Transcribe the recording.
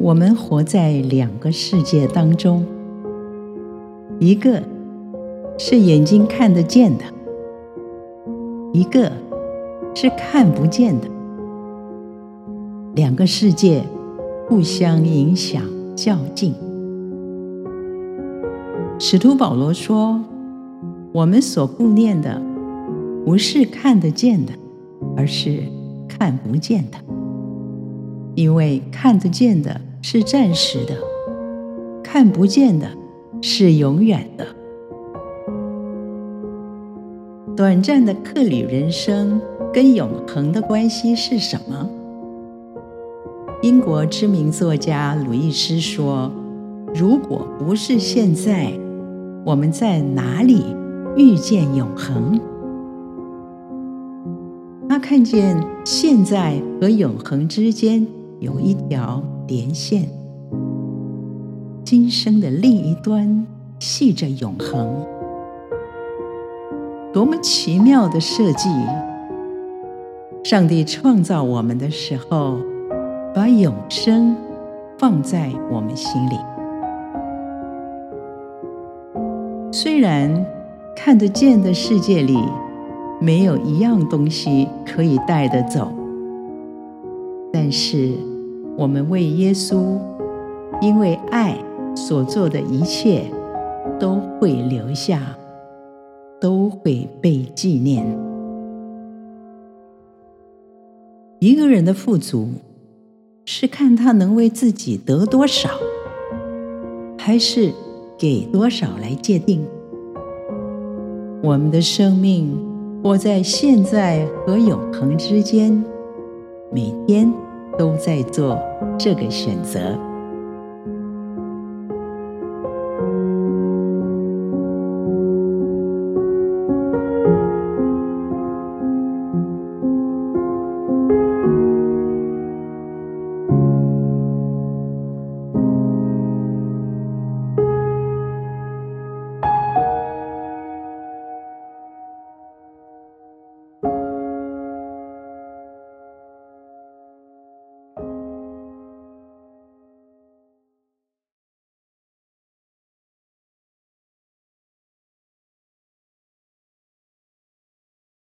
我们活在两个世界当中，一个是眼睛看得见的，一个是看不见的。两个世界互相影响、较劲。使徒保罗说：“我们所顾念的，不是看得见的，而是看不见的。因为看得见的。”是暂时的，看不见的是永远的。短暂的客旅人生跟永恒的关系是什么？英国知名作家鲁易斯说：“如果不是现在，我们在哪里遇见永恒？”他看见现在和永恒之间有一条。连线，今生的另一端系着永恒，多么奇妙的设计！上帝创造我们的时候，把永生放在我们心里。虽然看得见的世界里没有一样东西可以带得走，但是，我们为耶稣，因为爱所做的一切，都会留下，都会被纪念。一个人的富足，是看他能为自己得多少，还是给多少来界定。我们的生命活在现在和永恒之间，每天。都在做这个选择。